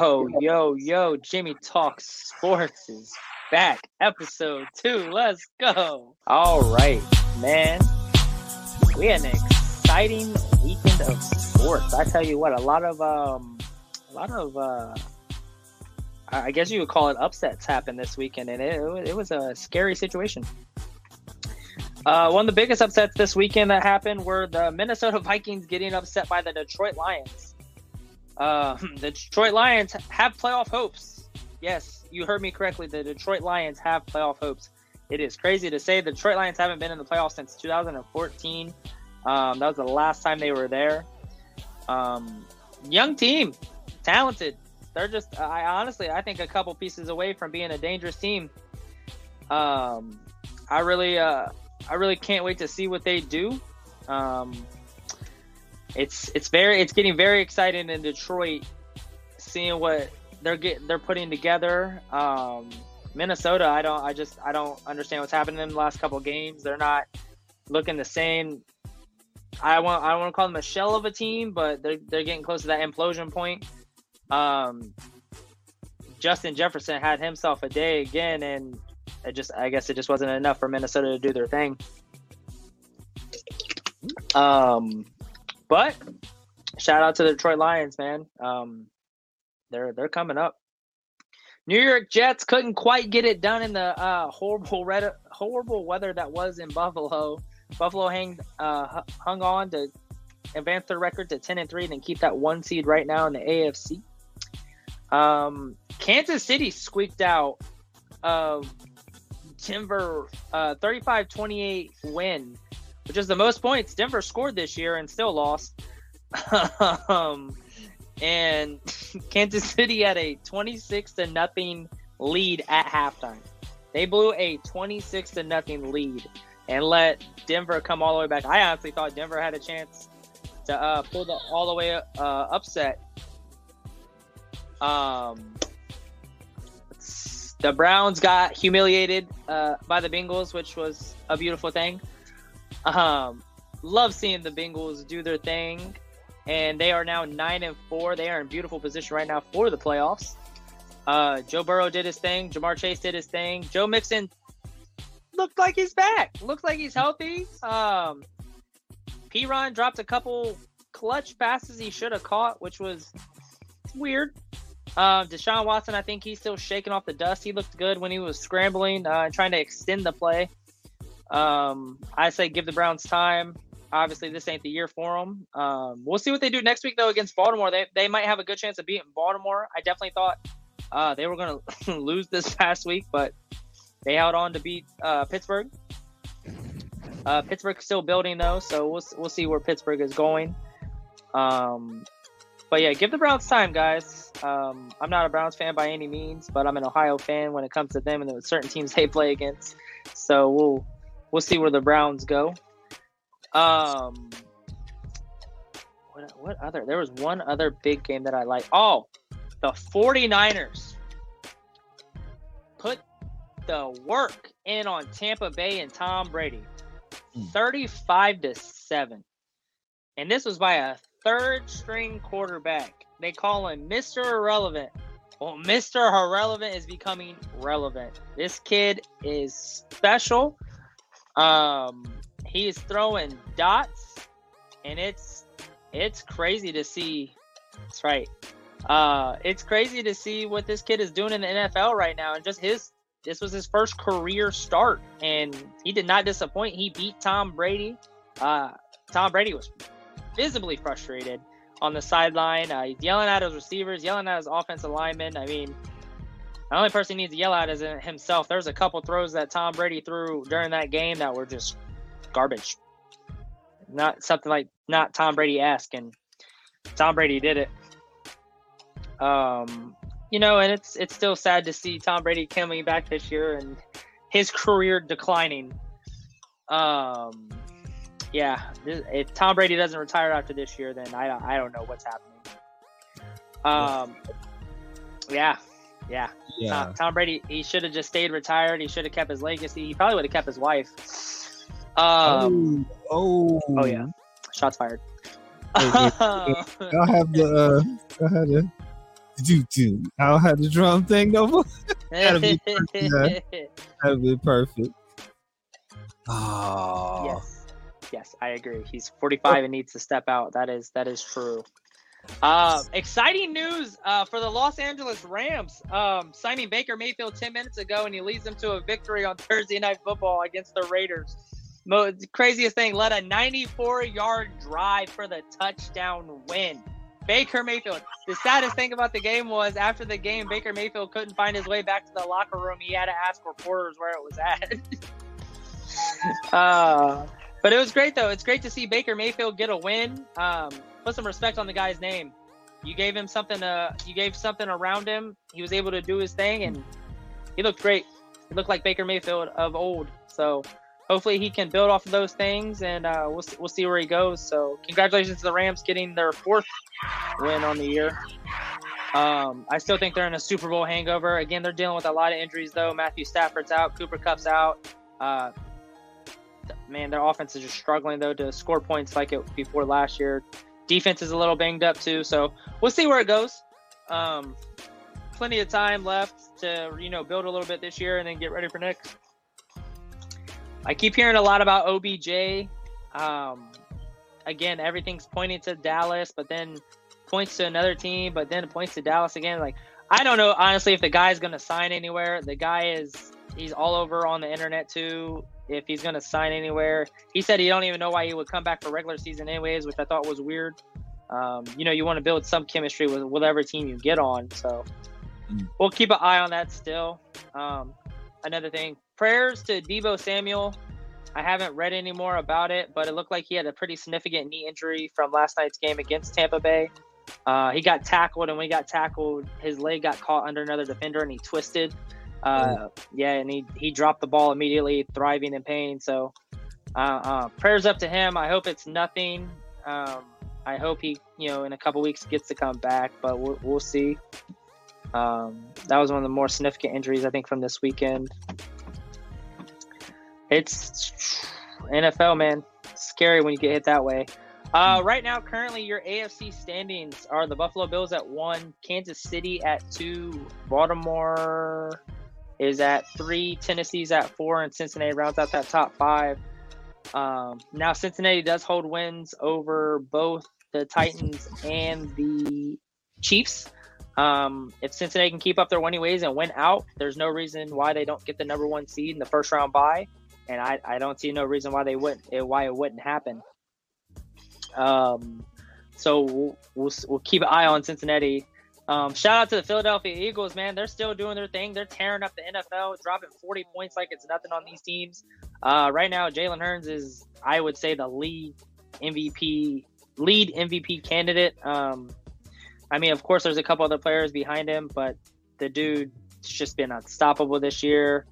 Yo, yo, yo, Jimmy Talks Sports is back. Episode two. Let's go. All right, man. We had an exciting weekend of sports. I tell you what, a lot of um a lot of uh I guess you would call it upsets happened this weekend, and it, it was a scary situation. Uh, one of the biggest upsets this weekend that happened were the Minnesota Vikings getting upset by the Detroit Lions. Uh, the Detroit Lions have playoff hopes. Yes, you heard me correctly. The Detroit Lions have playoff hopes. It is crazy to say the Detroit Lions haven't been in the playoffs since 2014. Um, that was the last time they were there. Um, young team, talented. They're just, I honestly, I think a couple pieces away from being a dangerous team. Um, I really, uh, I really can't wait to see what they do. Um, it's it's very it's getting very exciting in Detroit, seeing what they're get they're putting together. Um, Minnesota, I don't I just I don't understand what's happening in the last couple games. They're not looking the same. I want I don't want to call them a shell of a team, but they're they're getting close to that implosion point. Um, Justin Jefferson had himself a day again, and it just I guess it just wasn't enough for Minnesota to do their thing. Um, but shout out to the Detroit Lions, man. Um, they're they're coming up. New York Jets couldn't quite get it done in the uh, horrible red, horrible weather that was in Buffalo. Buffalo hang, uh, hung on to advance their record to ten and three, and keep that one seed right now in the AFC. Um, Kansas City squeaked out of Denver uh, 35-28 win, which is the most points Denver scored this year and still lost. um, and Kansas City had a 26 to nothing lead at halftime. They blew a 26 to nothing lead and let Denver come all the way back. I honestly thought Denver had a chance to uh, pull the all the way uh, upset. Um, the Browns got humiliated uh, by the Bengals, which was a beautiful thing. Um, love seeing the Bengals do their thing, and they are now nine and four. They are in beautiful position right now for the playoffs. Uh, Joe Burrow did his thing. Ja'Marr Chase did his thing. Joe Mixon looked like he's back. Looks like he's healthy. Um, P Ron dropped a couple clutch passes he should have caught, which was weird. Uh, Deshaun Watson, I think he's still shaking off the dust. He looked good when he was scrambling, uh, trying to extend the play. Um, I say give the Browns time. Obviously, this ain't the year for them. Um, we'll see what they do next week, though, against Baltimore. They, they might have a good chance of beating Baltimore. I definitely thought uh, they were going to lose this past week, but they held on to beat uh, Pittsburgh. Uh, Pittsburgh's still building, though, so we'll, we'll see where Pittsburgh is going. Um, but yeah, give the Browns time, guys. Um, I'm not a Browns fan by any means, but I'm an Ohio fan when it comes to them and the certain teams they play against. So we'll we'll see where the Browns go. Um, what what other? There was one other big game that I like. Oh, the 49ers put the work in on Tampa Bay and Tom Brady, hmm. 35 to seven, and this was by a third string quarterback. They call him Mr. Irrelevant. Well, Mr. Irrelevant is becoming relevant. This kid is special. Um, he is throwing dots, and it's it's crazy to see. That's right. Uh, it's crazy to see what this kid is doing in the NFL right now, and just his. This was his first career start, and he did not disappoint. He beat Tom Brady. Uh, Tom Brady was visibly frustrated on the sideline. Uh, yelling at his receivers, yelling at his offensive linemen. I mean, the only person he needs to yell at is himself. There's a couple throws that Tom Brady threw during that game that were just garbage. Not something like not Tom Brady asking. Tom Brady did it. Um, you know, and it's it's still sad to see Tom Brady coming back this year and his career declining. Um, yeah, if Tom Brady doesn't retire after this year, then I don't, I don't know what's happening. Um, yeah, yeah. yeah. Tom, Tom Brady, he should have just stayed retired. He should have kept his legacy. He probably would have kept his wife. Um, oh, oh, oh yeah. Shots fired. I'll have the, uh, I had the do do. I don't have the drum thing no more. That'd be perfect. That'd be perfect. Oh. Yes. Yes, I agree. He's 45 and needs to step out. That is that is true. Uh, exciting news uh, for the Los Angeles Rams. Um, signing Baker Mayfield 10 minutes ago, and he leads them to a victory on Thursday Night Football against the Raiders. Mo- craziest thing led a 94 yard drive for the touchdown win. Baker Mayfield. The saddest thing about the game was after the game, Baker Mayfield couldn't find his way back to the locker room. He had to ask reporters where it was at. uh, but it was great though. It's great to see Baker Mayfield get a win. Um, put some respect on the guy's name. You gave him something. Uh, you gave something around him. He was able to do his thing, and he looked great. He looked like Baker Mayfield of old. So hopefully he can build off of those things, and uh, we'll we'll see where he goes. So congratulations to the Rams getting their fourth win on the year. Um, I still think they're in a Super Bowl hangover. Again, they're dealing with a lot of injuries though. Matthew Stafford's out, Cooper Kupp's out. Uh, man, their offense is just struggling though to score points like it before last year. Defense is a little banged up too, so we'll see where it goes. Um, plenty of time left to you know build a little bit this year and then get ready for next. I keep hearing a lot about OBJ. Um, again, everything's pointing to Dallas, but then points to another team, but then points to Dallas again. Like I don't know honestly if the guy's going to sign anywhere. The guy is he's all over on the internet too. If he's going to sign anywhere, he said he don't even know why he would come back for regular season anyways, which I thought was weird. Um, you know, you want to build some chemistry with whatever team you get on, so mm. we'll keep an eye on that still. Um, another thing, prayers to Deebo Samuel. I haven't read any more about it, but it looked like he had a pretty significant knee injury from last night's game against Tampa Bay. Uh, he got tackled, and when he got tackled, his leg got caught under another defender, and he twisted. Uh, yeah, and he he dropped the ball immediately, thriving in pain. So, uh, uh, prayers up to him. I hope it's nothing. Um, I hope he, you know, in a couple weeks gets to come back, but we'll, we'll see. Um, that was one of the more significant injuries I think from this weekend. It's NFL, man. Scary when you get hit that way. Uh, right now, currently, your AFC standings are the Buffalo Bills at one, Kansas City at two, Baltimore is at three, Tennessee's at four, and Cincinnati rounds out that top five. Um, now, Cincinnati does hold wins over both the Titans and the Chiefs. Um, if Cincinnati can keep up their winning ways and win out, there's no reason why they don't get the number one seed in the first round bye and I, I don't see no reason why they wouldn't eh, why it wouldn't happen. Um, so we'll, we'll, we'll keep an eye on Cincinnati. Um, shout out to the Philadelphia Eagles, man. They're still doing their thing. They're tearing up the NFL, dropping 40 points like it's nothing on these teams. Uh, right now, Jalen Hurts is, I would say, the lead MVP, lead MVP candidate. Um, I mean, of course, there's a couple other players behind him, but the dude's just been unstoppable this year.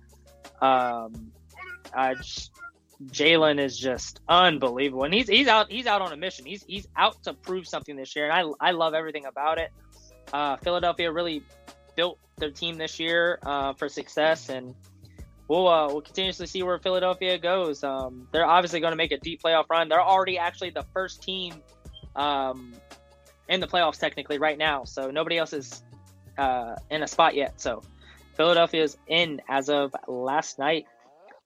Um, Jalen is just unbelievable, and he's he's out he's out on a mission. He's he's out to prove something this year, and I I love everything about it. Uh, Philadelphia really built their team this year uh, for success, and we'll uh, we'll continuously see where Philadelphia goes. Um, they're obviously going to make a deep playoff run. They're already actually the first team um, in the playoffs technically right now, so nobody else is uh, in a spot yet. So Philadelphia is in as of last night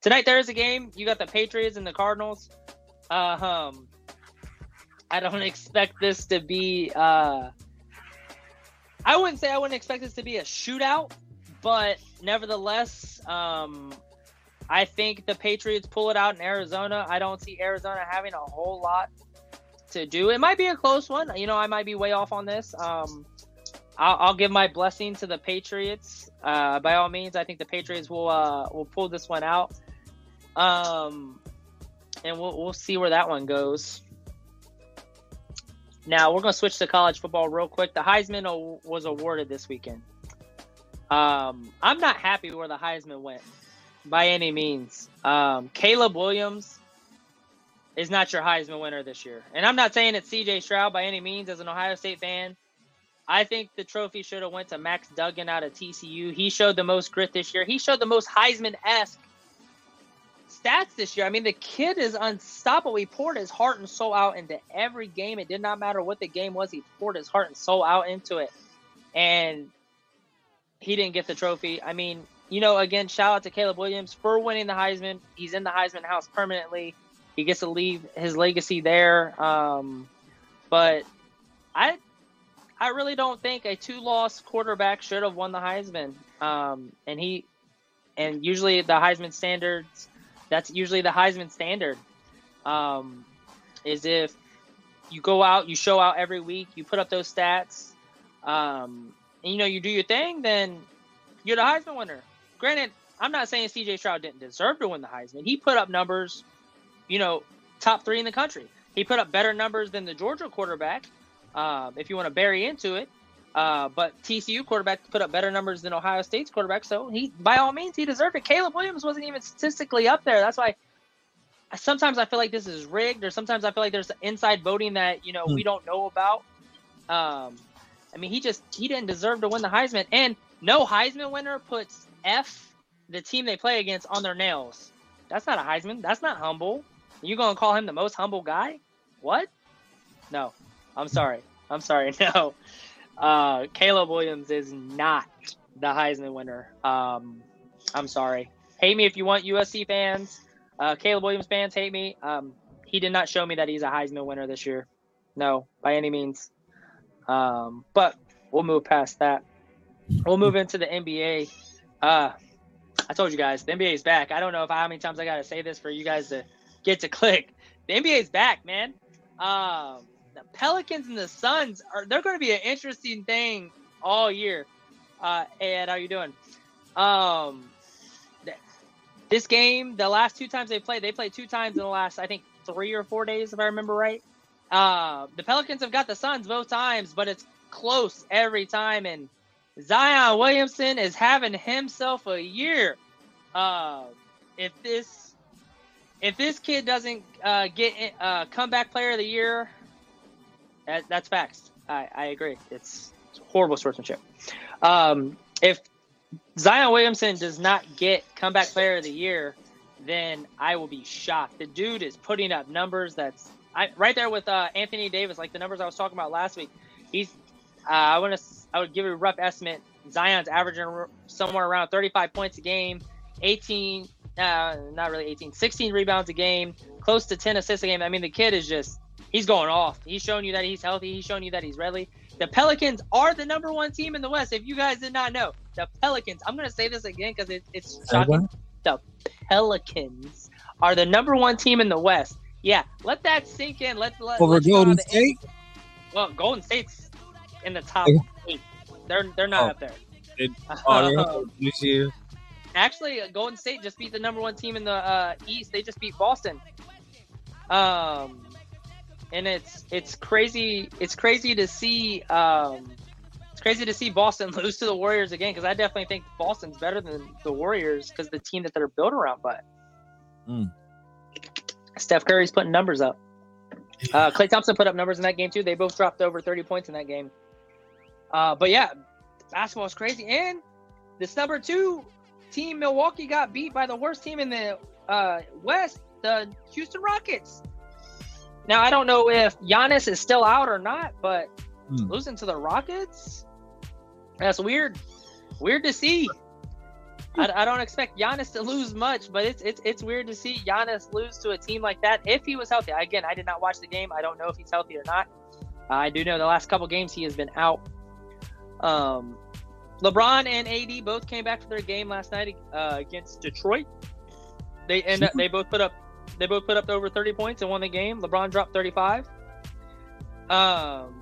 tonight there is a game. You got the Patriots and the Cardinals. Uh, um, I don't expect this to be. Uh, I wouldn't say I wouldn't expect this to be a shootout, but nevertheless, um, I think the Patriots pull it out in Arizona. I don't see Arizona having a whole lot to do. It might be a close one. You know, I might be way off on this. Um, I'll, I'll give my blessing to the Patriots. Uh, by all means, I think the Patriots will uh, will pull this one out. Um, and we'll we'll see where that one goes. Now we're gonna switch to college football real quick. The Heisman was awarded this weekend. Um, I'm not happy where the Heisman went by any means. Um, Caleb Williams is not your Heisman winner this year, and I'm not saying it's C.J. Stroud by any means. As an Ohio State fan, I think the trophy should have went to Max Duggan out of TCU. He showed the most grit this year. He showed the most Heisman esque stats this year. I mean, the kid is unstoppable. He poured his heart and soul out into every game. It did not matter what the game was. He poured his heart and soul out into it. and he didn't get the trophy. I mean, you know, again, shout out to Caleb Williams for winning the Heisman. He's in the Heisman house permanently. He gets to leave his legacy there. Um, but I, I really don't think a two-loss quarterback should have won the Heisman. Um, and he, and usually the Heisman standards, that's usually the Heisman standard, um, is if you go out, you show out every week, you put up those stats, um, and you know you do your thing, then you're the Heisman winner. Granted, I'm not saying C.J. Stroud didn't deserve to win the Heisman. He put up numbers, you know, top three in the country. He put up better numbers than the Georgia quarterback, uh, if you want to bury into it. Uh, but TCU quarterback put up better numbers than Ohio State's quarterback, so he, by all means, he deserved it. Caleb Williams wasn't even statistically up there. That's why sometimes I feel like this is rigged, or sometimes I feel like there's inside voting that you know we hmm. don't know about. Um, I mean, he just he didn't deserve to win the Heisman, and no Heisman winner puts F the team they play against on their nails. That's not a Heisman. That's not humble. You gonna call him the most humble guy? What? No, I'm sorry. I'm sorry. No, uh, Caleb Williams is not the Heisman winner. Um, I'm sorry. Hate me if you want, USC fans. Uh, Caleb Williams fans hate me. Um, he did not show me that he's a Heisman winner this year. No, by any means. Um, but we'll move past that. We'll move into the NBA. Uh, I told you guys the NBA is back. I don't know if how many times I got to say this for you guys to get to click. The NBA is back, man. Um, the Pelicans and the Suns are they're going to be an interesting thing all year. Uh, Ed, how you doing? Um, this game, the last two times they played, they played two times in the last, I think, three or four days, if I remember right. Uh, the Pelicans have got the Suns both times, but it's close every time. And Zion Williamson is having himself a year. Uh, if this if this kid doesn't uh, get uh, comeback player of the year, that, that's facts. I, I agree. It's, it's horrible sportsmanship. Um, if Zion Williamson does not get comeback player of the year, then I will be shocked. The dude is putting up numbers that's I, right there with uh, Anthony Davis, like the numbers I was talking about last week. He's uh, I want to I would give you a rough estimate. Zion's averaging somewhere around 35 points a game, 18 uh, not really 18, 16 rebounds a game, close to 10 assists a game. I mean, the kid is just he's going off. He's showing you that he's healthy. He's showing you that he's ready. The Pelicans are the number one team in the West. If you guys did not know, the Pelicans. I'm gonna say this again because it, it's shocking. The Pelicans are the number one team in the West. Yeah, let that sink in. Let's let over Golden State. Well, Golden State's in the top eight. They're they're not oh. up there. It, oh, this year. Actually, uh, Golden State just beat the number one team in the uh, East. They just beat Boston. Um, and it's it's crazy. It's crazy to see. Um, it's crazy to see Boston lose to the Warriors again because I definitely think Boston's better than the Warriors because the team that they're built around. But mm. Steph Curry's putting numbers up. Uh, Klay Thompson put up numbers in that game too. They both dropped over 30 points in that game. Uh, but yeah, basketball is crazy. And this number two team, Milwaukee, got beat by the worst team in the uh, West, the Houston Rockets. Now I don't know if Giannis is still out or not, but mm. losing to the Rockets, that's weird. Weird to see. I, I, don't expect Giannis to lose much, but it's it's it's weird to see Giannis lose to a team like that if he was healthy. Again, I did not watch the game. I don't know if he's healthy or not. Uh, I do know the last couple games he has been out. Um, LeBron and AD both came back for their game last night uh, against Detroit. They end up, they both put up they both put up over 30 points and won the game. LeBron dropped 35. Um,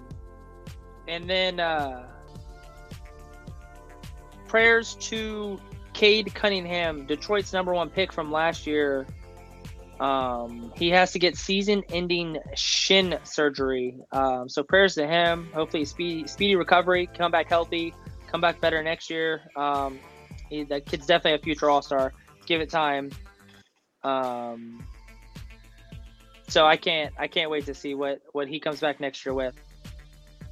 and then uh, prayers to Cade Cunningham, Detroit's number one pick from last year. Um, he has to get season-ending shin surgery. Um, so prayers to him. Hopefully, speedy, speedy recovery. Come back healthy. Come back better next year. Um, he, that kid's definitely a future All-Star. Give it time. Um, so I can't I can't wait to see what what he comes back next year with.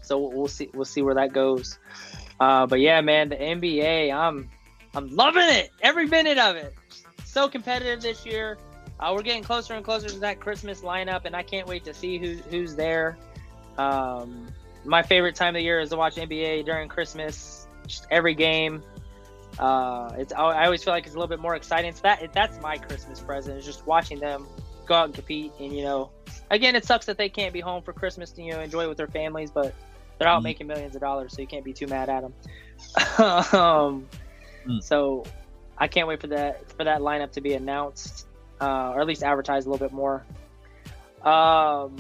So we'll see we'll see where that goes. Uh, but yeah, man, the NBA, I'm I'm loving it every minute of it. So competitive this year. Uh, we're getting closer and closer to that Christmas lineup, and I can't wait to see who who's there. Um, my favorite time of the year is to watch NBA during Christmas. Just every game. Uh, it's I always feel like it's a little bit more exciting. So that that's my Christmas present is just watching them go out and compete. And you know, again, it sucks that they can't be home for Christmas to you know enjoy it with their families, but they're out mm making millions of dollars, so you can't be too mad at them. um, mm. So I can't wait for that for that lineup to be announced, uh, or at least advertised a little bit more. Um,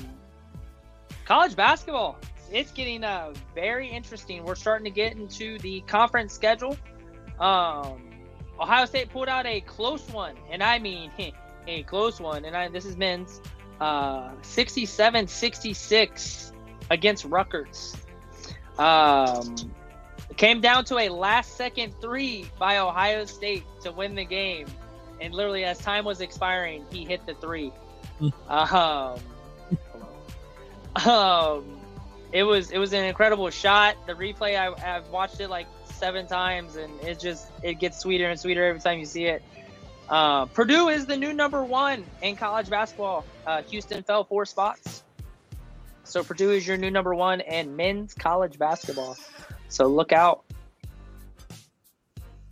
college basketball, it's getting uh, very interesting. We're starting to get into the conference schedule. Um, Ohio State pulled out a close one, and I mean a close one. And I, this is men's uh, 67-66 against Rutgers. Um, it came down to a last-second three by Ohio State to win the game, and literally as time was expiring, he hit the three. Um, um, it was it was an incredible shot. The replay I, I've watched it like seven times, and it just it gets sweeter and sweeter every time you see it. Uh, Purdue is the new number one in college basketball. Uh, Houston fell four spots, so Purdue is your new number one in men's college basketball. So look out.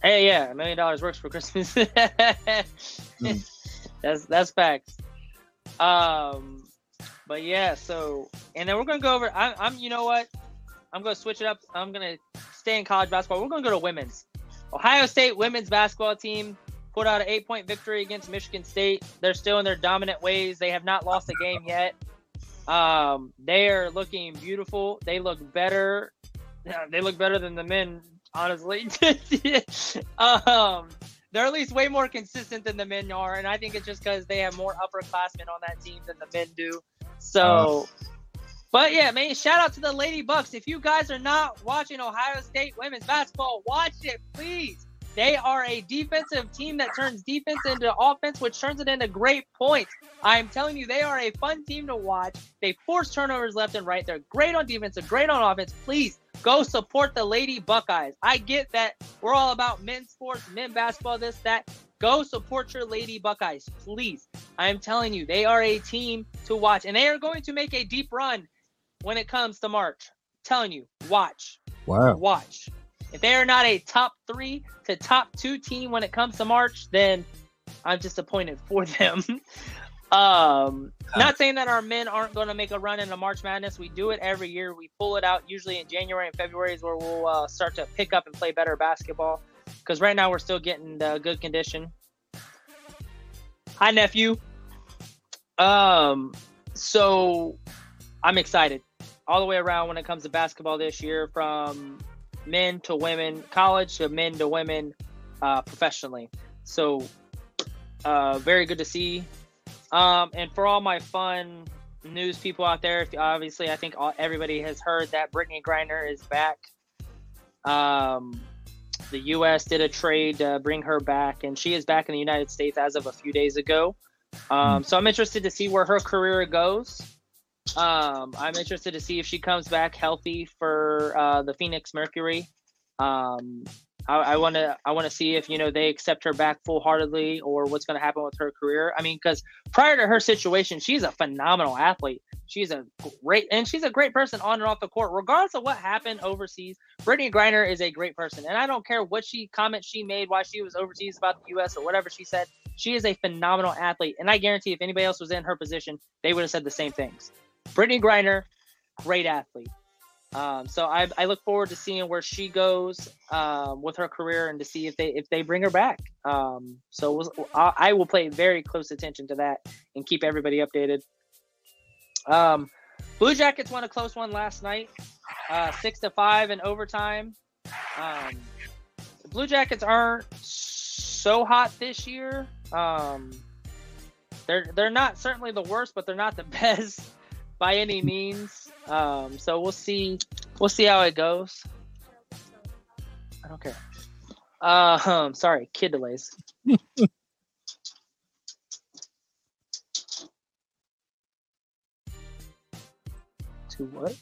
Hey, yeah, a million dollars works for Christmas. mm. That's that's facts. Um, but yeah, so and then we're gonna go over. I, I'm, you know what? I'm gonna switch it up. I'm gonna stay in college basketball. We're gonna go to women's. Ohio State women's basketball team put out an eight point victory against Michigan State. They're still in their dominant ways. They have not lost a game yet. Um, they are looking beautiful. They look better. They look better than the men, honestly. um, they're at least way more consistent than the men are, and I think it's just because they have more upperclassmen on that team than the men do. So, uh, but yeah, man, shout out to the Lady Bucks. If you guys are not watching Ohio State women's basketball, watch it, please. They are a defensive team that turns defense into offense, which turns it into great points. I'm telling you, they are a fun team to watch. They force turnovers left and right. They're great on defense, they're great on offense. Please go support the Lady Buckeyes. I get that we're all about men's sports, men basketball, this, that. Go support your Lady Buckeyes, please. I am telling you, they are a team to watch, and they are going to make a deep run when it comes to March. I'm telling you, watch. Wow. Watch. If they are not a top three to top two team when it comes to March, then I'm disappointed for them. um, not saying that our men aren't going to make a run into March Madness. We do it every year. We pull it out usually in January and February is where we'll uh, start to pick up and play better basketball because right now we're still getting the good condition. Hi, nephew. Um, so I'm excited all the way around when it comes to basketball this year, from men to women, college to men to women, uh, professionally. So, uh, very good to see. Um, and for all my fun news people out there, if, obviously, I think all, everybody has heard that Brittney Griner is back. Um, the U.S. did a trade to bring her back, and she is back in the United States as of a few days ago. Um, so I'm interested to see where her career goes. Um, I'm interested to see if she comes back healthy for uh, the Phoenix Mercury. Um, I want to I want to see if you know they accept her back full heartedly or what's going to happen with her career. I mean, because prior to her situation, she's a phenomenal athlete. She's a great and she's a great person on and off the court, regardless of what happened overseas. Brittney Griner is a great person, and I don't care what she comments she made while she was overseas about the U.S. or whatever she said. She is a phenomenal athlete, and I guarantee if anybody else was in her position, they would have said the same things. Brittney Griner, great athlete. Um, so I, I, look forward to seeing where she goes um, with her career and to see if they if they bring her back. Um, so we'll, I will pay very close attention to that and keep everybody updated. Um, Blue Jackets won a close one last night, uh, six to five in overtime. Um, the Blue Jackets aren't so hot this year. Um, they're they're not certainly the worst, but they're not the best by any means. Um, so we'll see. We'll see how it goes. I don't care. Uh, um, sorry, kid delays. to what?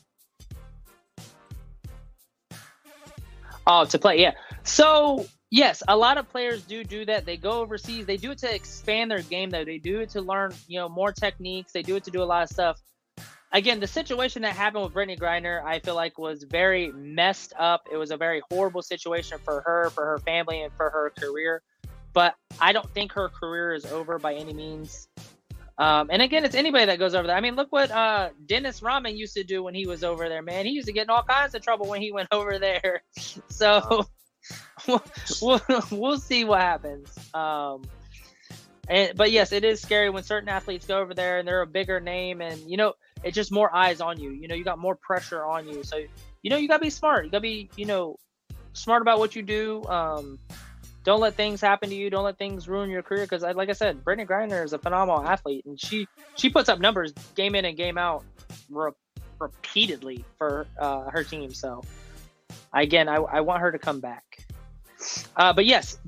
Oh, to play, yeah. So yes, a lot of players do do that. They go overseas. They do it to expand their game. Though they do it to learn, you know, more techniques. They do it to do a lot of stuff again, the situation that happened with Brittney Griner, I feel like was very messed up. It was a very horrible situation for her, for her family, and for her career. But I don't think her career is over by any means. Um, and again, it's anybody that goes over there. I mean, look what uh, Dennis Rodman used to do when he was over there, man. He used to get in all kinds of trouble when he went over there. So we'll, we'll, we'll see what happens. Um, and, but yes, it is scary when certain athletes go over there and they're a bigger name, and you know, it's just more eyes on you. You know, you got more pressure on you. So, you know, you gotta be smart. You gotta be, you know, smart about what you do. Um, don't let things happen to you. Don't let things ruin your career. Because, like I said, Brittney Griner is a phenomenal athlete, and she she puts up numbers game in and game out re- repeatedly for uh, her team. So, again, I, I want her to come back. Uh, but yes,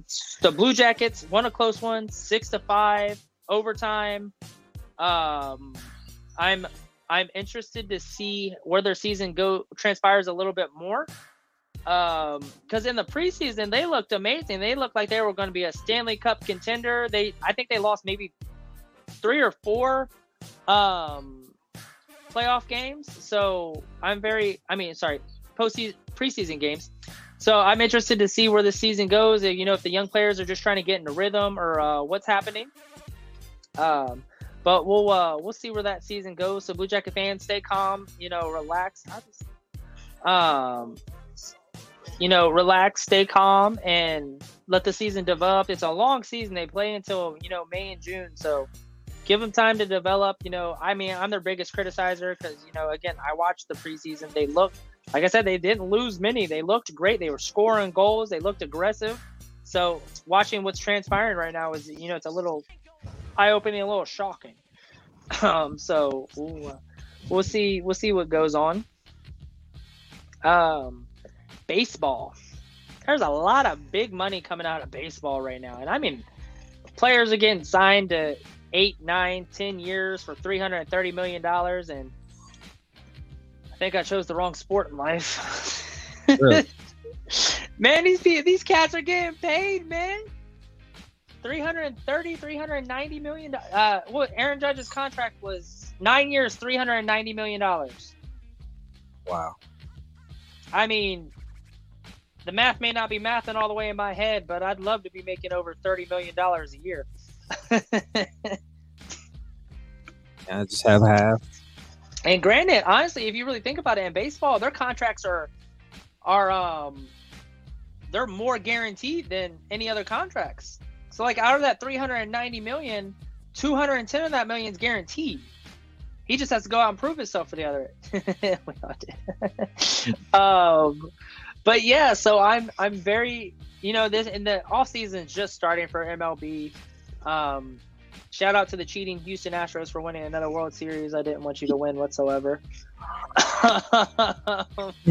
the Blue Jackets won a close one, six to five, overtime. Um, I'm I'm interested to see where their season go transpires a little bit more. Um, because in the preseason they looked amazing. They looked like they were going to be a Stanley Cup contender. They I think they lost maybe three or four um playoff games. So I'm very I mean sorry postseason preseason games. So I'm interested to see where the season goes. You know, if the young players are just trying to get into rhythm or uh, what's happening. Um, but we'll uh, we'll see where that season goes. So Blue Jacket fans, stay calm. You know, relax. Um, you know, relax, stay calm, and let the season develop. It's a long season. They play until you know May and June, so give them time to develop. You know, I mean, I'm their biggest criticizer because you know, again, I watched the preseason. They look like I said, they didn't lose many. They looked great. They were scoring goals. They looked aggressive. So watching what's transpiring right now is, you know, it's a little eye-opening, a little shocking. Um, so we'll, uh, we'll see. We'll see what goes on. Um, baseball. There's a lot of big money coming out of baseball right now, and I mean, players are getting signed to eight, nine, ten years for three hundred and thirty million dollars, and I think I chose the wrong sport in life. Really? man, these these cats are getting paid, man. 330 390 million uh what Aaron Judge's contract was 9 years 390 million dollars. Wow. I mean the math may not be mathing all the way in my head, but I'd love to be making over 30 million dollars a year. yeah, just have half. And granted, honestly, if you really think about it in baseball, their contracts are are um they're more guaranteed than any other contracts. So like out of that 390 million, 210 of that million is guaranteed. He just has to go out and prove himself for the other. um, but yeah, so I'm I'm very you know this in the off season just starting for MLB. Um, Shout out to the cheating Houston Astros for winning another World Series. I didn't want you to win whatsoever.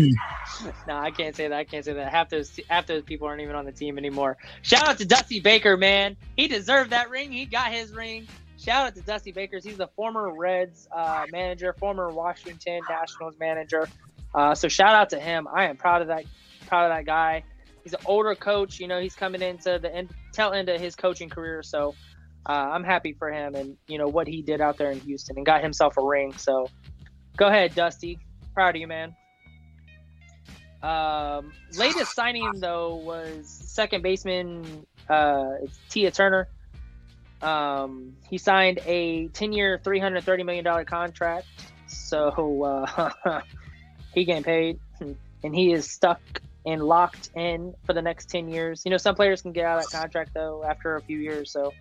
no, I can't say that. I can't say that. Half those half those people aren't even on the team anymore. Shout out to Dusty Baker, man. He deserved that ring. He got his ring. Shout out to Dusty Baker. He's the former Reds uh, manager, former Washington Nationals manager. Uh, so shout out to him. I am proud of that. Proud of that guy. He's an older coach. You know, he's coming into the end, tail end of his coaching career. So uh, I'm happy for him and you know what he did out there in Houston and got himself a ring. So go ahead, Dusty. Proud of you, man. Um, latest signing though was second baseman uh, Trea Turner. Um, he signed a 10-year, 330 million dollar contract. So uh, he getting paid, and he is stuck and locked in for the next 10 years. You know, some players can get out of that contract though after a few years. So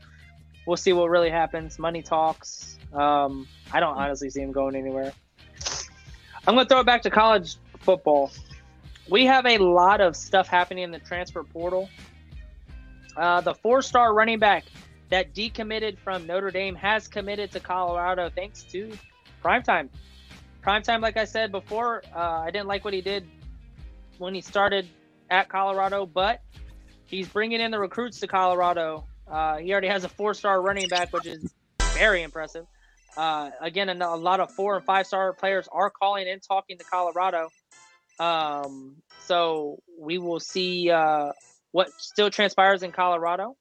we'll see what really happens. Money talks. Um, I don't honestly see him going anywhere. I'm going to throw it back to college football. We have a lot of stuff happening in the transfer portal. Uh, the four star running back that decommitted from Notre Dame has committed to Colorado thanks to primetime. Primetime, like I said before, uh, I didn't like what he did when he started at Colorado, but he's bringing in the recruits to Colorado uh, he already has a four-star running back, which is very impressive. Uh, again, a, lot of four and five-star players are calling and talking to Colorado. Um, so we will see uh, what still transpires in Colorado.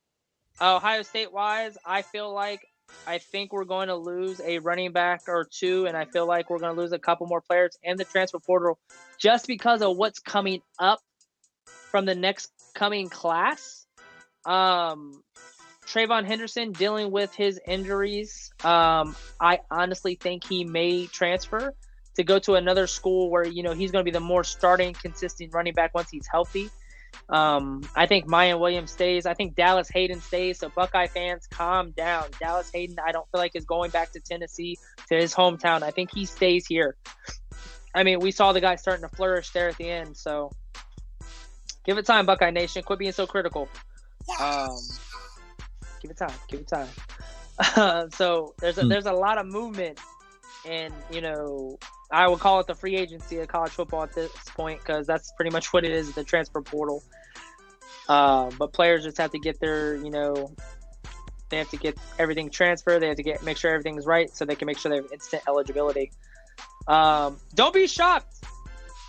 Ohio State wise, I feel like I think we're going to lose a running back or two, and I feel like we're going to lose a couple more players in the transfer portal just because of what's coming up from the next coming class. Um, TreVeyon Henderson dealing with his injuries. Um, I honestly think he may transfer to go to another school where you know he's going to be the more starting, consistent running back once he's healthy. Um, I think Miyan Williams stays. I think Dallas Hayden stays. So Buckeye fans, calm down. Dallas Hayden, I don't feel like is going back to Tennessee to his hometown. I think he stays here. I mean, we saw the guy starting to flourish there at the end. So give it time, Buckeye Nation. Quit being so critical. Um, give it time. Give it time. Uh, so there's a, mm. there's a lot of movement, and you know I would call it the free agency of college football at this point because that's pretty much what it is the transfer portal. Uh, but players just have to get their, you know, they have to get everything transferred. They have to get make sure everything's right so they can make sure they have instant eligibility. Um, don't be shocked,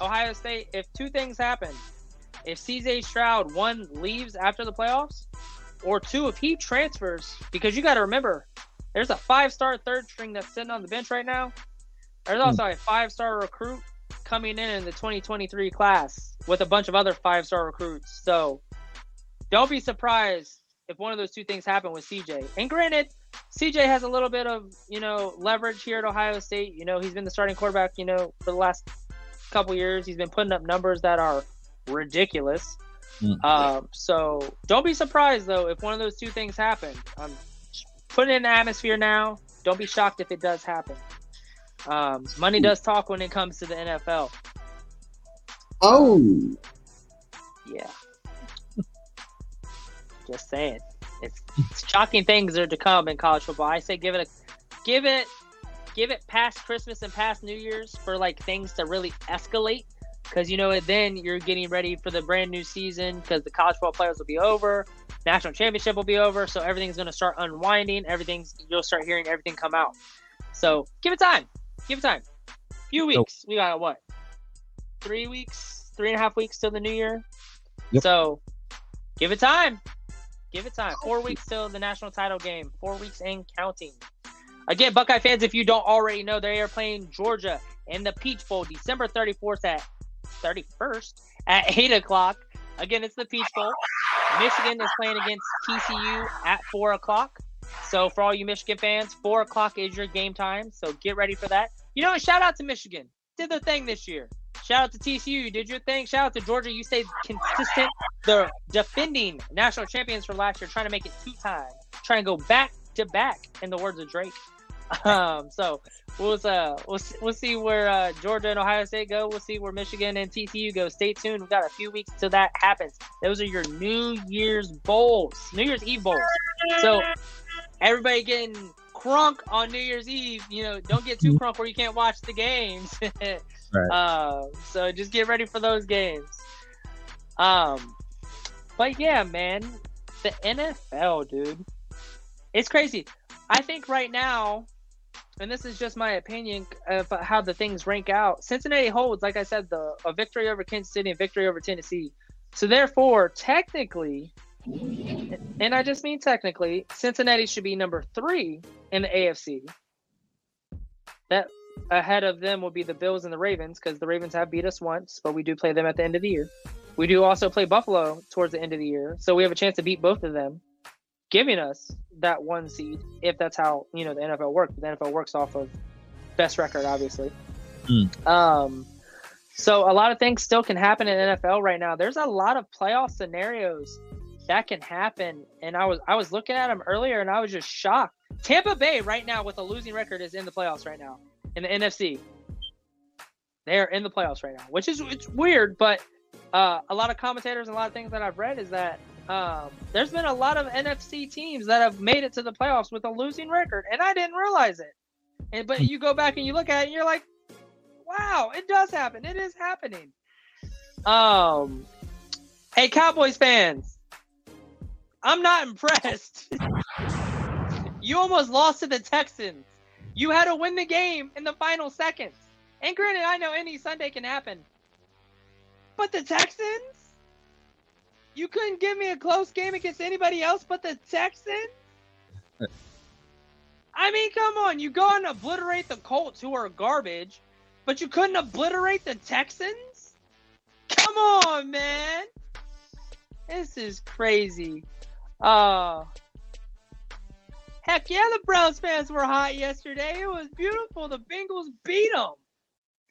Ohio State, if two things happen. If CJ Stroud one leaves after the playoffs, or two if he transfers, because you got to remember, there's a five-star third string that's sitting on the bench right now there's hmm. also a five star recruit coming in in the 2023 class with a bunch of other five star recruits. So don't be surprised if one of those two things happen with CJ. And granted, CJ has a little bit of, you know, leverage here at Ohio State. You know, he's been the starting quarterback, you know, for the last couple years. He's been putting up numbers that are ridiculous. Mm. Um, so don't be surprised though if one of those two things happen. I'm putting it in the atmosphere now. Don't be shocked if it does happen. Um, money does talk when it comes to the NFL. Oh, yeah. Just saying, it's, it's shocking things are to come in college football. I say give it a, give it, give it past Christmas and past New Year's for like things to really escalate. Because you know, it then you're getting ready for the brand new season. Because the college football players will be over, national championship will be over, so everything's going to start unwinding. Everything's you'll start hearing everything come out. So give it time give it time. a Few weeks. Nope. We got what? Three weeks, three and a half weeks till the new year. Yep. So give it time. Give it time. Four weeks till the national title game. Four weeks and counting. Again, Buckeye fans, if you don't already know, they are playing Georgia in the Peach Bowl December 34th at 31st at 8 o'clock. Again, it's the Peach Bowl. Michigan is playing against TCU at 4 o'clock. So for all you Michigan fans, four o'clock is your game time. So get ready for that. You know, shout out to Michigan. Did their thing this year. Shout out to TCU. You did your thing. Shout out to Georgia. You stayed consistent. The defending national champions from last year, trying to make it two times. Trying to go back to back, in the words of Drake. Um, so we'll uh, we'll we'll see where uh, Georgia and Ohio State go. We'll see where Michigan and TCU go. Stay tuned. We've got a few weeks till that happens. Those are your New Year's bowls, New Year's Eve bowls. So everybody getting crunk on New Year's Eve. You know, don't get too mm-hmm. crunk where you can't watch the games. right. Uh, so just get ready for those games. Um, but yeah, man, the NFL, dude, it's crazy. I think right now, and this is just my opinion uh, of how the things rank out. Cincinnati holds, like I said, the a victory over Kansas City and victory over Tennessee. So therefore, technically, and I just mean technically, Cincinnati should be number three in the AFC. That ahead of them will be the Bills and the Ravens because the Ravens have beat us once, but we do play them at the end of the year. We do also play Buffalo towards the end of the year, so we have a chance to beat both of them, giving us that one seed if that's how you know the NFL works. The NFL works off of best record, obviously. Mm. Um, so a lot of things still can happen in NFL right now. There's a lot of playoff scenarios that can happen. And I was I was looking at them earlier, and I was just shocked. Tampa Bay right now with a losing record is in the playoffs right now in the NFC. They're in the playoffs right now, which is it's weird, but uh, a lot of commentators and a lot of things that I've read is that um, there's been a lot of NFC teams that have made it to the playoffs with a losing record, and I didn't realize it. And but you go back and you look at it, and you're like, wow, it does happen. It is happening. Um, hey, Cowboys fans, I'm not impressed. you almost lost to the Texans. You had to win the game in the final seconds. And granted, I know any Sunday can happen. But the Texans? You couldn't give me a close game against anybody else but the Texans? I mean, come on. You go and obliterate the Colts, who are garbage, but you couldn't obliterate the Texans? Come on, man. This is crazy. Uh, heck yeah, the Browns fans were hot yesterday. It was beautiful. The Bengals beat them.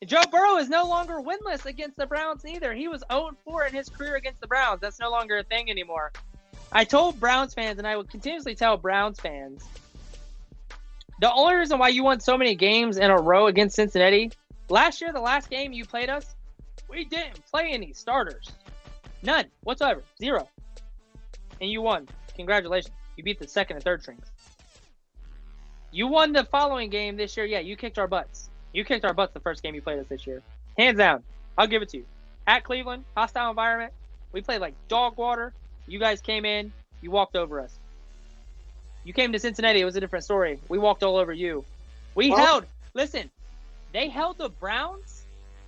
Joe Burrow is no longer winless against the Browns either. He was 0 4 in his career against the Browns. That's no longer a thing anymore. I told Browns fans, and I would continuously tell Browns fans, the only reason why you won so many games in a row against Cincinnati, last year, the last game you played us, we didn't play any starters. None whatsoever. Zero. And you won. Congratulations. You beat the second and third strings. You won the following game this year. Yeah, you kicked our butts. You kicked our butts the first game you played us this year. Hands down. I'll give it to you. At Cleveland, hostile environment. We played like dog water. You guys came in. You walked over us. You came to Cincinnati. It was a different story. We walked all over you. We well, held. Listen, they held the Browns.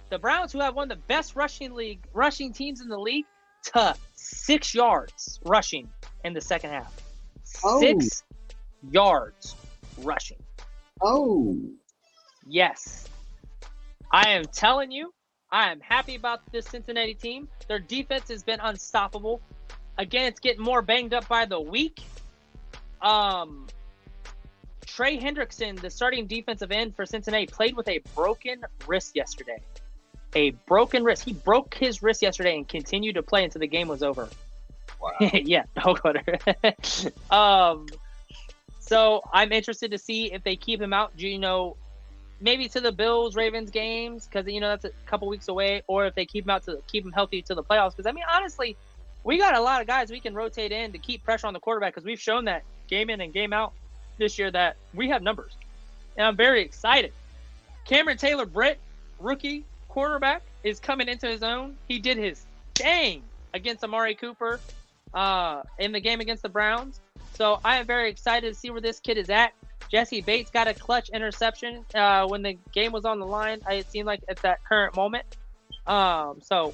The Browns, who have one of the best rushing league rushing teams in the league, to six yards rushing in the second half. Oh. Six yards rushing. Oh. Yes. I am telling you, I am happy about this Cincinnati team. Their defense has been unstoppable. Again, it's getting more banged up by the week. Um, Trey Hendrickson, the starting defensive end for Cincinnati, played with a broken wrist yesterday. A broken wrist. He broke his wrist yesterday and continued to play until the game was over. Wow. yeah, no um, so I'm interested to see if they keep him out. Do you know maybe to the Bills Ravens games because you know that's a couple weeks away, or if they keep him out to keep him healthy to the playoffs. Because I mean, honestly, we got a lot of guys we can rotate in to keep pressure on the quarterback because we've shown that game in and game out this year that we have numbers, and I'm very excited. Cameron Taylor Britt, rookie quarterback, is coming into his own. He did his dang against Amari Cooper uh, in the game against the Browns. So I am very excited to see where this kid is at. Jessie Bates got a clutch interception uh, when the game was on the line. It seemed like at that current moment. Um, so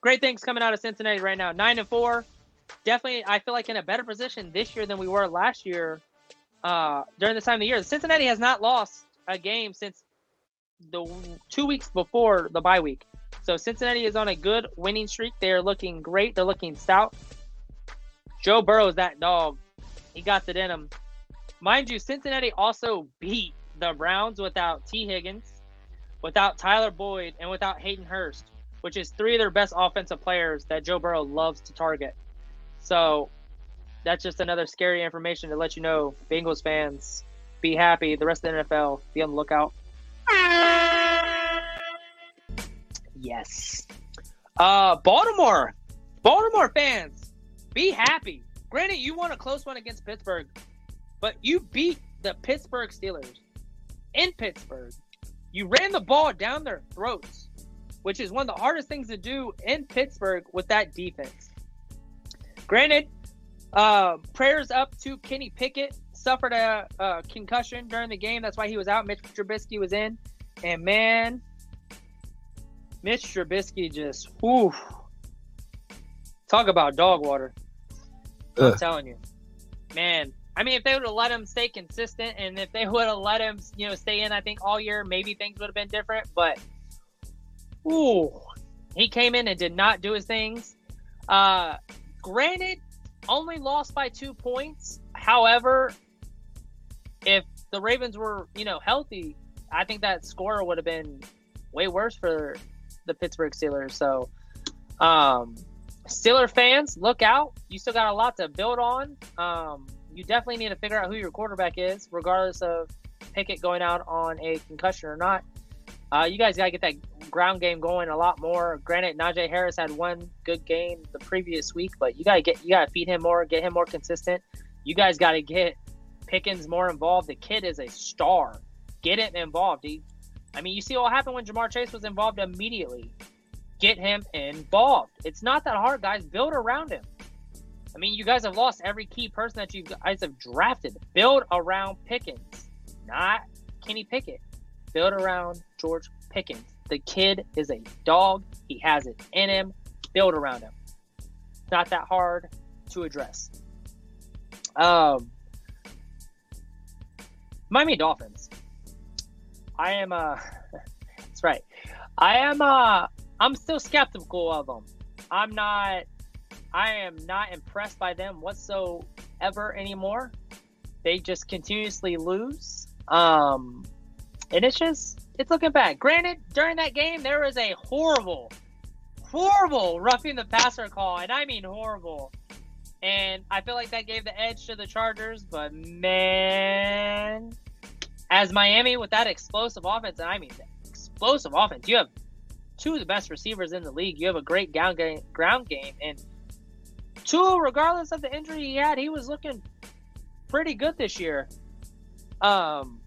great things coming out of Cincinnati right now. Nine and four. Definitely, I feel like in a better position this year than we were last year uh, during this time of the year. Cincinnati has not lost a game since the two weeks before the bye week. So Cincinnati is on a good winning streak. They're looking great. They're looking stout. Joe Burrow's that dog. He got it in him. Mind you, Cincinnati also beat the Browns without Tee Higgins, without Tyler Boyd, and without Hayden Hurst, which is three of their best offensive players that Joe Burrow loves to target. So that's just another scary information to let you know, Bengals fans, be happy. The rest of the NFL, be on the lookout. Yes. Uh, Baltimore, Baltimore fans, be happy. Granted, you won a close one against Pittsburgh, but you beat the Pittsburgh Steelers in Pittsburgh. You ran the ball down their throats, which is one of the hardest things to do in Pittsburgh with that defense. Granted, uh, prayers up to Kenny Pickett. Suffered a, a concussion during the game. That's why he was out. Mitch Trubisky was in. And man, Mitch Trubisky just, whew. Talk about dog water. I'm telling you. Man, I mean, if they would have let him stay consistent and if they would have let him, you know, stay in, I think all year, maybe things would have been different. But, ooh, he came in and did not do his things. Uh, granted, only lost by two points. However, if the Ravens were, you know, healthy, I think that score would have been way worse for the Pittsburgh Steelers. So, um, Steeler fans, look out. You still got a lot to build on. Um, you definitely need to figure out who your quarterback is, regardless of Pickett going out on a concussion or not. Uh, you guys got to get that ground game going a lot more. Granted, Najee Harris had one good game the previous week, but you got to get you got to feed him more, get him more consistent. You guys got to get Pickens more involved. The kid is a star. Get him involved. He, I mean, you see what happened when Ja'Marr Chase was involved immediately. Get him involved. It's not that hard, guys. Build around him. I mean, you guys have lost every key person that you guys have drafted. Build around Pickens, not Kenny Pickett. Build around George Pickens. The kid is a dog. He has it in him. Build around him. Not that hard to address. Um, Miami Dolphins. I am uh that's right. I am uh I'm still skeptical of them. I'm not I am not impressed by them whatsoever anymore. They just continuously lose. Um and it's just it's looking bad. Granted, during that game there was a horrible, horrible roughing the passer call, and I mean horrible. And I feel like that gave the edge to the Chargers, but man, as Miami with that explosive offense, and I mean explosive offense, you have two of the best receivers in the league. You have a great ground game, ground game, and Tua, regardless of the injury he had, he was looking pretty good this year. Um,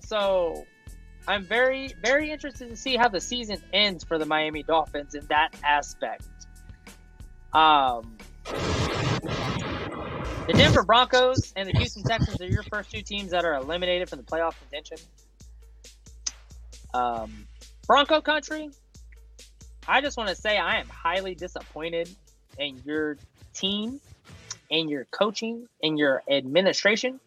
so I'm very, very interested to see how the season ends for the Miami Dolphins in that aspect. Um, the Denver Broncos and the Houston Texans are your first two teams that are eliminated from the playoff contention. Um, Bronco country, I just want to say I am highly disappointed in your team, and your coaching, and your administration.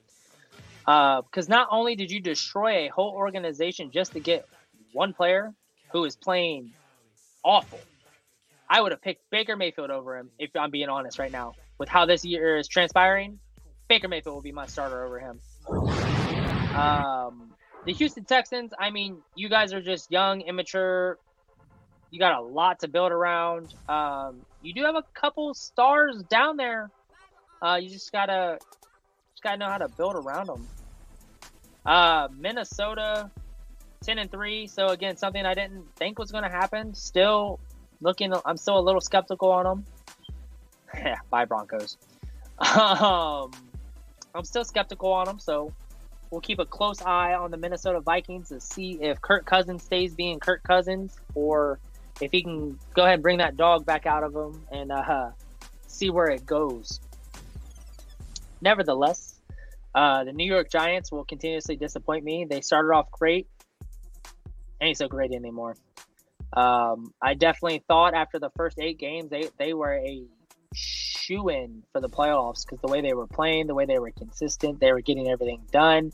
Because uh, not only did you destroy a whole organization just to get one player who is playing awful, I would have picked Baker Mayfield over him if I'm being honest right now. With how this year is transpiring, Baker Mayfield will be my starter over him. Um, the Houston Texans, I mean, you guys are just young, immature. You got a lot to build around. Um, you do have a couple stars down there. Uh, you just gotta just gotta know how to build around them. Uh, Minnesota, ten and three. So again, something I didn't think was going to happen. Still looking. I'm still a little skeptical on them. Yeah, bye Broncos. Um, I'm still skeptical on them. So we'll keep a close eye on the Minnesota Vikings to see if Kirk Cousins stays being Kirk Cousins or if he can go ahead and bring that dog back out of him and uh, see where it goes. Nevertheless, uh, the New York Giants will continuously disappoint me. They started off great, ain't so great anymore. Um, I definitely thought after the first eight games they they were a shoe in for the playoffs because the way they were playing, the way they were consistent, they were getting everything done.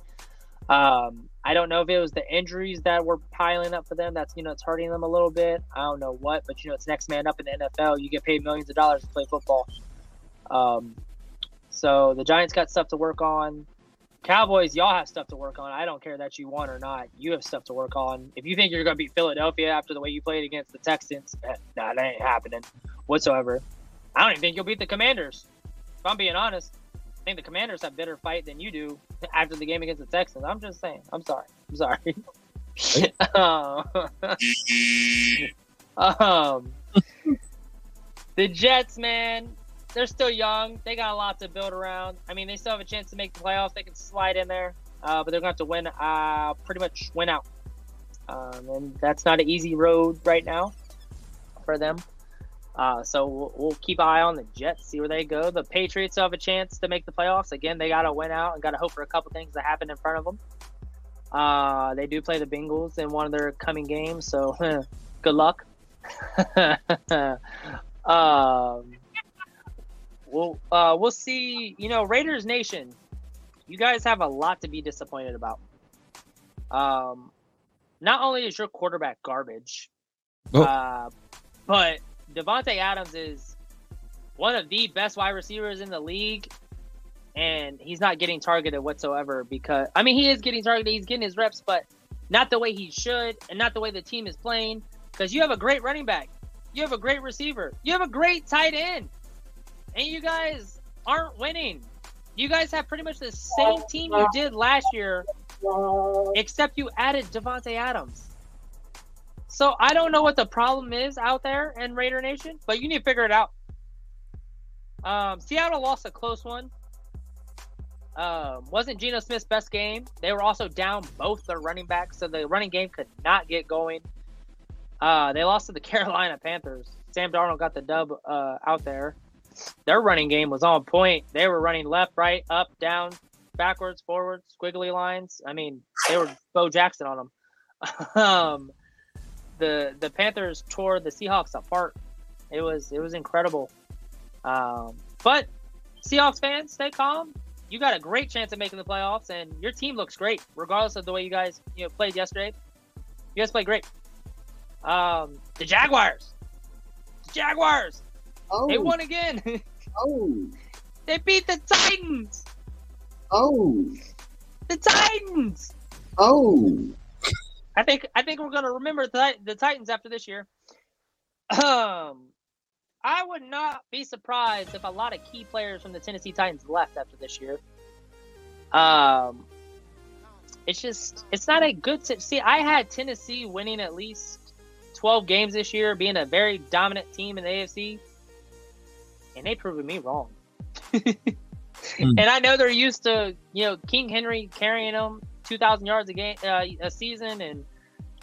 Um, I don't know if it was the injuries that were piling up for them. That's you know it's hurting them a little bit. I don't know what, but you know it's next man up in the NFL. You get paid millions of dollars to play football. Um, so the Giants got stuff to work on. Cowboys, y'all have stuff to work on. I don't care that you won or not. You have stuff to work on. If you think you're going to beat Philadelphia after the way you played against the Texans, eh, nah, that ain't happening whatsoever. I don't even think you'll beat the Commanders. If I'm being honest, think the Commanders have better fight than you do after the game against the Texans. I'm just saying. I'm sorry. I'm sorry. um, the Jets, man they're still young. They got a lot to build around. I mean, they still have a chance to make the playoffs. They can slide in there, uh, but they're going to have to win, uh, pretty much win out. Um, and that's not an easy road right now for them. Uh, so we'll, we'll, keep an eye on the Jets, see where they go. The Patriots have a chance to make the playoffs. Again, they got to win out and got to hope for a couple things that happen in front of them. Uh, they do play the Bengals in one of their coming games, so good luck. um, we'll uh, we'll see. You know, Raiders Nation, you guys have a lot to be disappointed about. Um, not only is your quarterback garbage, oh. uh, but Davante Adams is one of the best wide receivers in the league, and he's not getting targeted whatsoever. Because I mean, he is getting targeted, he's getting his reps, but not the way he should, and not the way the team is playing. Because you have a great running back, you have a great receiver, you have a great tight end and you guys aren't winning. You guys have pretty much the same team you did last year, except you added Davante Adams. So I don't know what the problem is out there in Raider Nation, but you need to figure it out. Um, Seattle lost a close one. Um, wasn't Geno Smith's best game. They were also down both their running backs, so the running game could not get going. Uh, they lost to the Carolina Panthers. Sam Darnold got the dub uh, out there their running game was on point. They were running left, right, up, down, backwards, forwards, squiggly lines. I mean, they were Bo Jackson on them. um, the the Panthers tore the Seahawks apart. It was it was incredible. Um, but Seahawks fans, stay calm. you got a great chance of making the playoffs, and your team looks great, regardless of the way you guys you know played yesterday. You guys played great. Um, the Jaguars, the Jaguars, Oh, they won again. oh, they beat the Titans. oh, The Titans. oh. I think I think we're gonna remember the, the Titans after this year. Um, I would not be surprised if a lot of key players from the Tennessee Titans left after this year. Um, it's just it's not a good see. I had Tennessee winning at least twelve games this year, being a very dominant team in the AFC, and they proved me wrong. And I know they're used to you know King Henry carrying them two thousand yards a game uh, a season and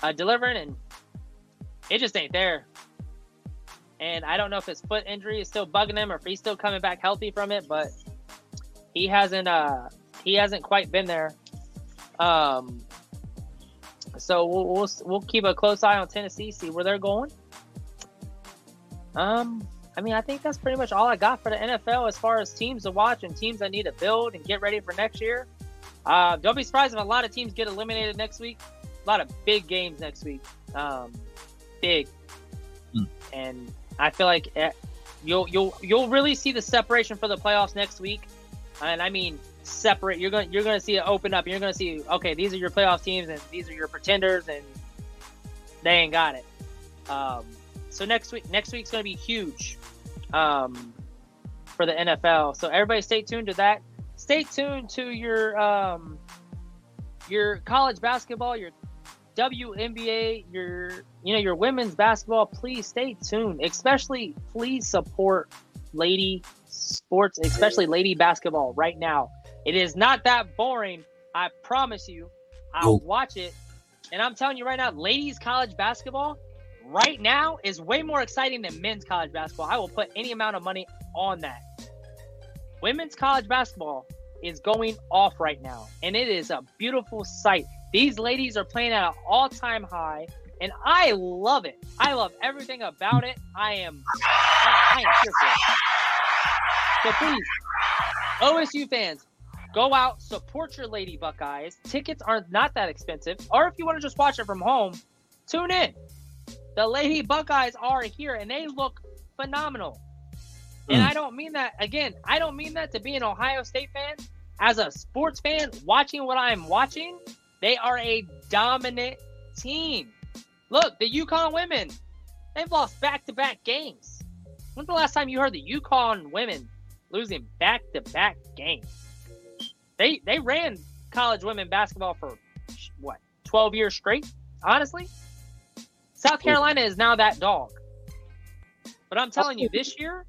uh, delivering, and it just ain't there. And I don't know if his foot injury is still bugging him or if he's still coming back healthy from it, but he hasn't uh he hasn't quite been there. Um, so we'll we'll, we'll keep a close eye on Tennessee, see where they're going. Um, I mean, I think that's pretty much all I got for the NFL as far as teams to watch and teams I need to build and get ready for next year. Uh, don't be surprised if a lot of teams get eliminated next week. A lot of big games next week. Um, big, Hmm. and I feel like eh, you'll you'll you'll really see the separation for the playoffs next week. And I mean separate. You're going you're going to see it open up. You're going to see okay, these are your playoff teams and these are your pretenders, and they ain't got it. Um, so next week next week's going to be huge um, for the NFL. So everybody stay tuned to that. Stay tuned to your um, your college basketball, your WNBA, your you know your women's basketball. Please stay tuned. Especially, please support lady sports, especially lady basketball right now. It is not that boring. I promise you. I'll watch it, and I'm telling you right now, ladies college basketball right now is way more exciting than men's college basketball. I will put any amount of money on that. Women's college basketball is going off right now, and it is a beautiful sight. These ladies are playing at an all-time high, and I love it. I love everything about it. I am, I, I am here for it. So please, OSU fans, go out, support your Lady Buckeyes. Tickets are not that expensive, or if you want to just watch it from home, tune in. The Lady Buckeyes are here, and they look phenomenal. And Mm. I don't mean that again. I don't mean that to be an Ohio State fan. As a sports fan, watching what I'm watching, they are a dominant team. Look, the UConn women, they've lost back-to-back games. When's the last time you heard the UConn women losing back-to-back games? They they ran college women basketball for what 12 years straight. Honestly, South Carolina is now that dog. But I'm telling you, this year,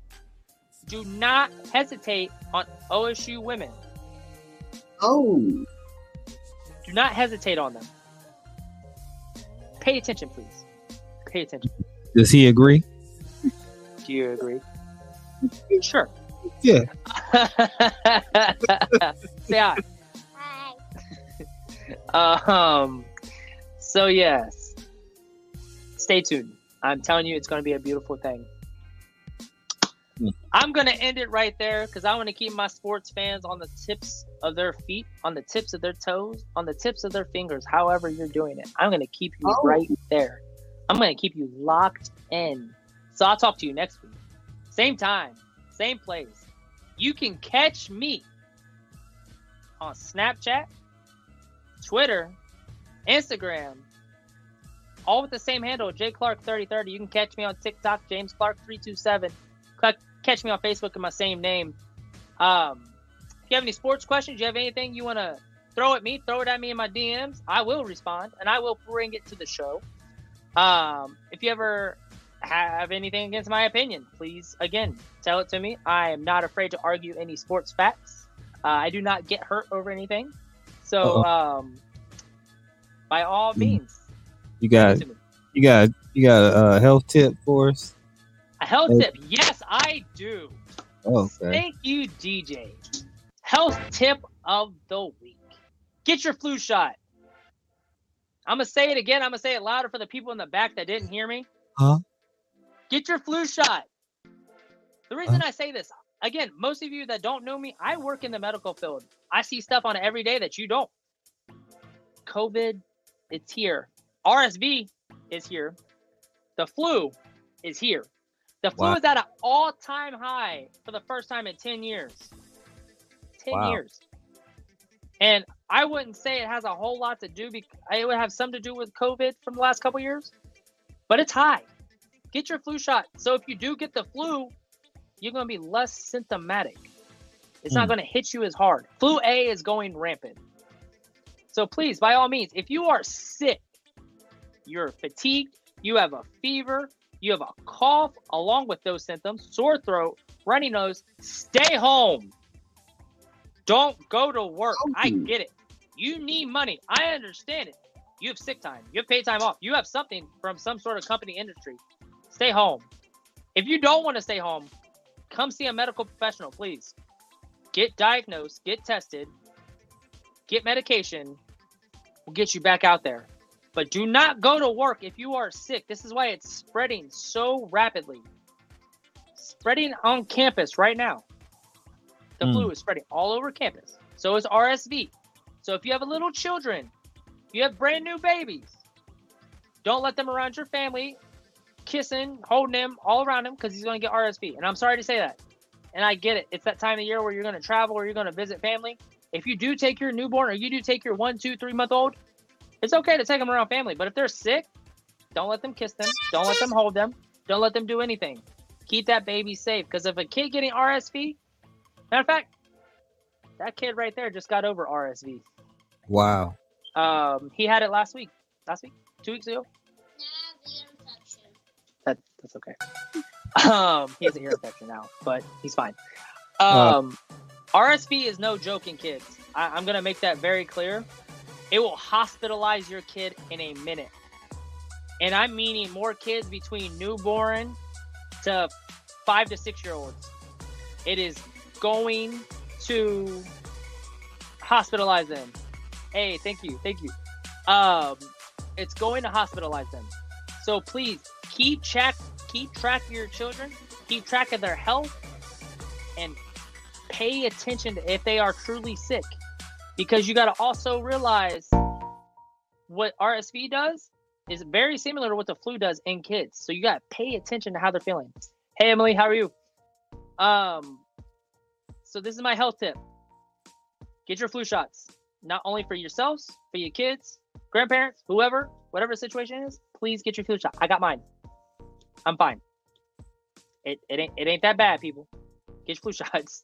do not hesitate on OSU women. Oh, Do not hesitate on them. Pay attention, please. Pay attention. Does he agree? Do you agree? Sure. Yeah. Say hi. Hi. um. So yes, stay tuned. I'm telling you, it's going to be a beautiful thing. I'm going to end it right there because I want to keep my sports fans on the tips of their feet, on the tips of their toes, on the tips of their fingers. However you're doing it, I'm going to keep you Oh. right there. I'm going to keep you locked in. So I'll talk to you next week. Same time, same place. You can catch me on Snapchat, Twitter, Instagram, all with the same handle, J Clark 3030. You can catch me on TikTok, James Clark 327. Catch me on Facebook in my same name. Um, if you have any sports questions, you have anything you want to throw at me, throw it at me in my DMs. I will respond and I will bring it to the show. Um, if you ever have anything against my opinion, please again tell it to me. I am not afraid to argue any sports facts. Uh, I do not get hurt over anything. So, um, by all Mm. means, You got you got you got a, health tip for us? Health tip. Yes, I do. Oh, okay. Thank you, DJ. Health tip of the week: Get your flu shot. I'm gonna say it again. I'm gonna say it louder for the people in the back that didn't hear me. Huh? Get your flu shot. The reason I say this, again, most of you that don't know me, I work in the medical field. I see stuff on every day that you don't. COVID, it's here. RSV is here. The flu is here. The flu Wow. is at an all-time high for the first time in 10 years. 10 Wow. years. And I wouldn't say it has a whole lot to do. Be- it would have some to do with COVID from the last couple years, but it's high. Get your flu shot. So if you do get the flu, you're going to be less symptomatic. It's not Hmm. going to hit you as hard. Flu A is going rampant. So please, by all means, if you are sick, you're fatigued, you have a fever, you have a cough, along with those symptoms, sore throat, runny nose, stay home. Don't go to work. I get it. You need money. I understand it. You have sick time. You have paid time off. You have something from some sort of company industry. Stay home. If you don't want to stay home, come see a medical professional, please. Get diagnosed, get tested, get medication. We'll get you back out there. But do not go to work if you are sick. This is why it's spreading so rapidly. Spreading on campus right now. The Mm. flu is spreading all over campus. So is RSV. So if you have little children, you have brand new babies, don't let them around your family, kissing, holding them all around him because he's going to get RSV. And I'm sorry to say that. And I get it. It's that time of year where you're going to travel or you're going to visit family. If you do take your newborn or you do take your one, two, three month old, it's okay to take them around family. But if they're sick, don't let them kiss them. Don't let them hold them. Don't let them do anything. Keep that baby safe. Because if a kid getting RSV, matter of fact, that kid right there just got over RSV. Wow. Um, he had it last week. Last week, two weeks ago. That that's okay. Um, he has an ear infection now, but he's fine. Um, RSV is no joke in kids. I, I'm gonna make that very clear. It will hospitalize your kid in a minute, and I'm meaning more kids between newborn to five to six year olds. It is going to hospitalize them. Hey, thank you, thank you. Um, it's going to hospitalize them. So please keep track keep track of your children, keep track of their health, and pay attention if they are truly sick. Because you got to also realize what RSV does is very similar to what the flu does in kids. So you got to pay attention to how they're feeling. Hey Emily, how are you? Um so this is my health tip. Get your flu shots. Not only for yourselves, for your kids, grandparents, whoever, whatever the situation is, please get your flu shot. I got mine. I'm fine. It, it ain't it ain't that bad, people. Get your flu shots.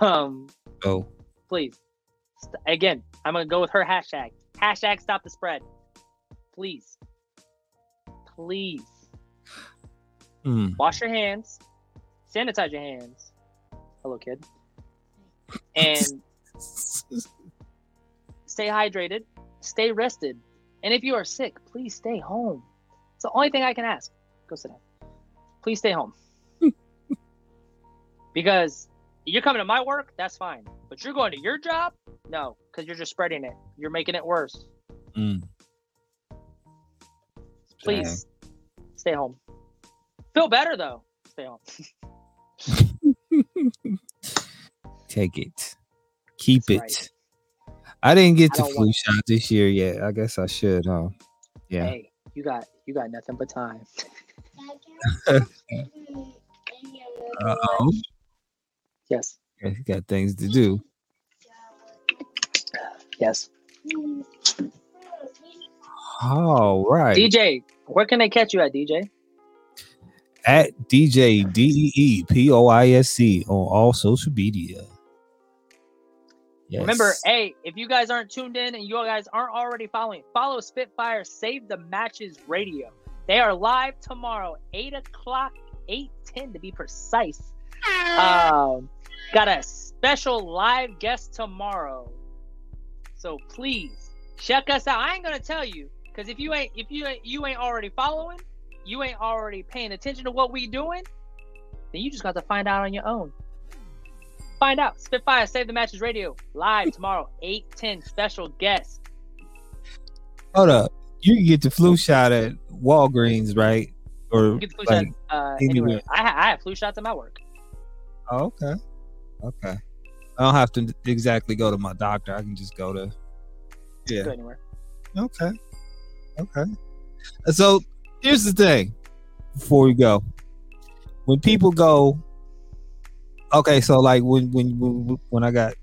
um, Oh. please. St- again, I'm gonna go with her hashtag. Hashtag stop the spread. Please. Please. Hmm. Wash your hands. Sanitize your hands. Hello, kid. And stay hydrated. Stay rested. And if you are sick, please stay home. It's the only thing I can ask. Go sit down. Please stay home. because you're coming to my work, that's fine. But you're going to your job? No, because you're just spreading it. You're making it worse. Mm. Please stay home. Feel better though. Stay home. Take it. Keep That's it. right. I didn't get I the flu shot this year yet. I guess I should, huh? Yeah. Hey, you got you got nothing but time. Uh-oh. Yes. You got things to do. Yes. All right. DJ, where can they catch you at DJ? At DJ D E E P O I S C on all social media. Yes. Remember, hey, if you guys aren't tuned in and you guys aren't already following, follow Spitfire Save the Matches Radio. They are live tomorrow, 8 o'clock, 8.10 to be precise. Um, got a special live guest tomorrow. So please check us out. I ain't gonna tell you, because if you ain't if you ain't you ain't already following, you ain't already paying attention to what we doing, then you just got to find out on your own. Find out. Spitfire Save the Matches Radio live tomorrow, 8:10. Special guest. Hold up. You can get the flu shot at Walgreens, right? Or You get the flu like, shot uh, anywhere. anywhere. I, ha- I have flu shots at my work. Oh, okay. Okay. I don't have to exactly go to my doctor. I can just go to. Yeah. Go anywhere. Okay. Okay. So here's the thing before we go. When people go, okay, so like when when when, I got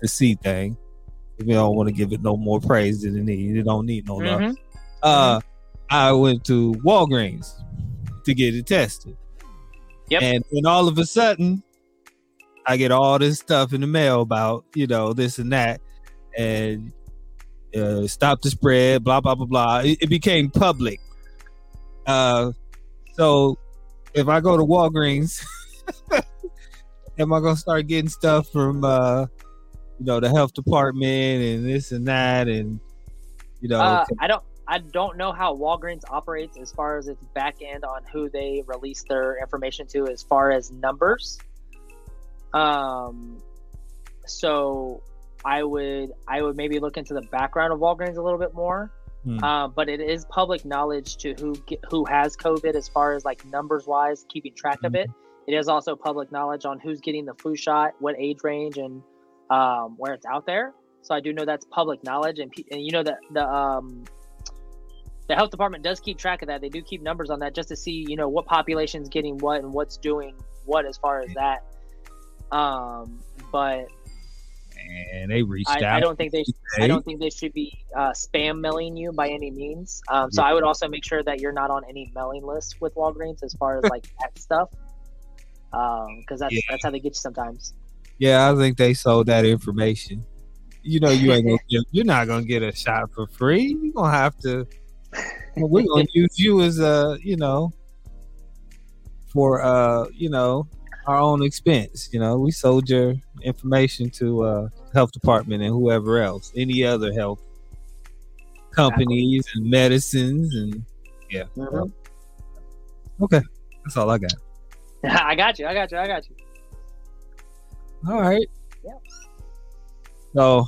the C thing, we don't want to give it no more praise than it need. It don't need no love. Mhm. Uh, I went to Walgreens to get it tested. Yep. And then all of a sudden, I get all this stuff in the mail about you know this and that, and uh, stop the spread, blah blah blah blah. It, it became public. Uh, so if I go to Walgreens, am I gonna start getting stuff from uh, you know, the health department and this and that, and you know, Uh, I don't. I don't know how Walgreens operates as far as its back end on who they release their information to as far as numbers. Um, so I would I would maybe look into the background of Walgreens a little bit more. Hmm. Uh, but it is public knowledge to who get, who has COVID as far as like numbers wise, keeping track of it. It is also public knowledge on who's getting the flu shot, what age range, and um, where it's out there. So I do know that's public knowledge, and, and you know that the um, the health department does keep track of that. They do keep numbers on that just to see you know what population's getting what and what's doing what as far as that. Um, but and they reached I, out. I don't think they. I don't think they should be uh, spam mailing you by any means. Um, so I would also make sure that you're not on any mailing list with Walgreens as far as like that stuff, Um, because that's Yeah. that's how they get you sometimes. Yeah, I think they sold that information. You know, you ain't gonna get, you're not gonna get a shot for free. You're gonna have to. We're gonna use you as a, you know, for uh, you know, our own expense. You know, we sold your information to uh, health department and whoever else, any other health companies and medicines and yeah. Mhm. Okay, that's all I got. I got you. I got you. I got you. All right. Yeah. So,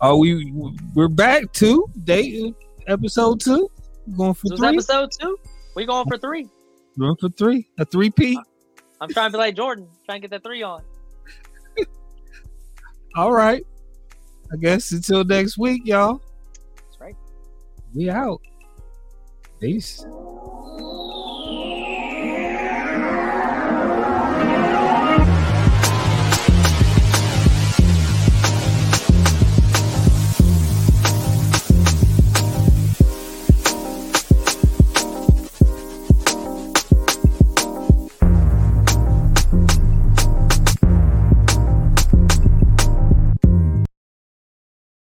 are we? We're back to date episode two. Going for This three. episode two. We going for three. Going for three. A three P. I'm trying to be like Jordan, trying to get that three on. All right. I guess until next week, y'all. That's right. We out. Peace.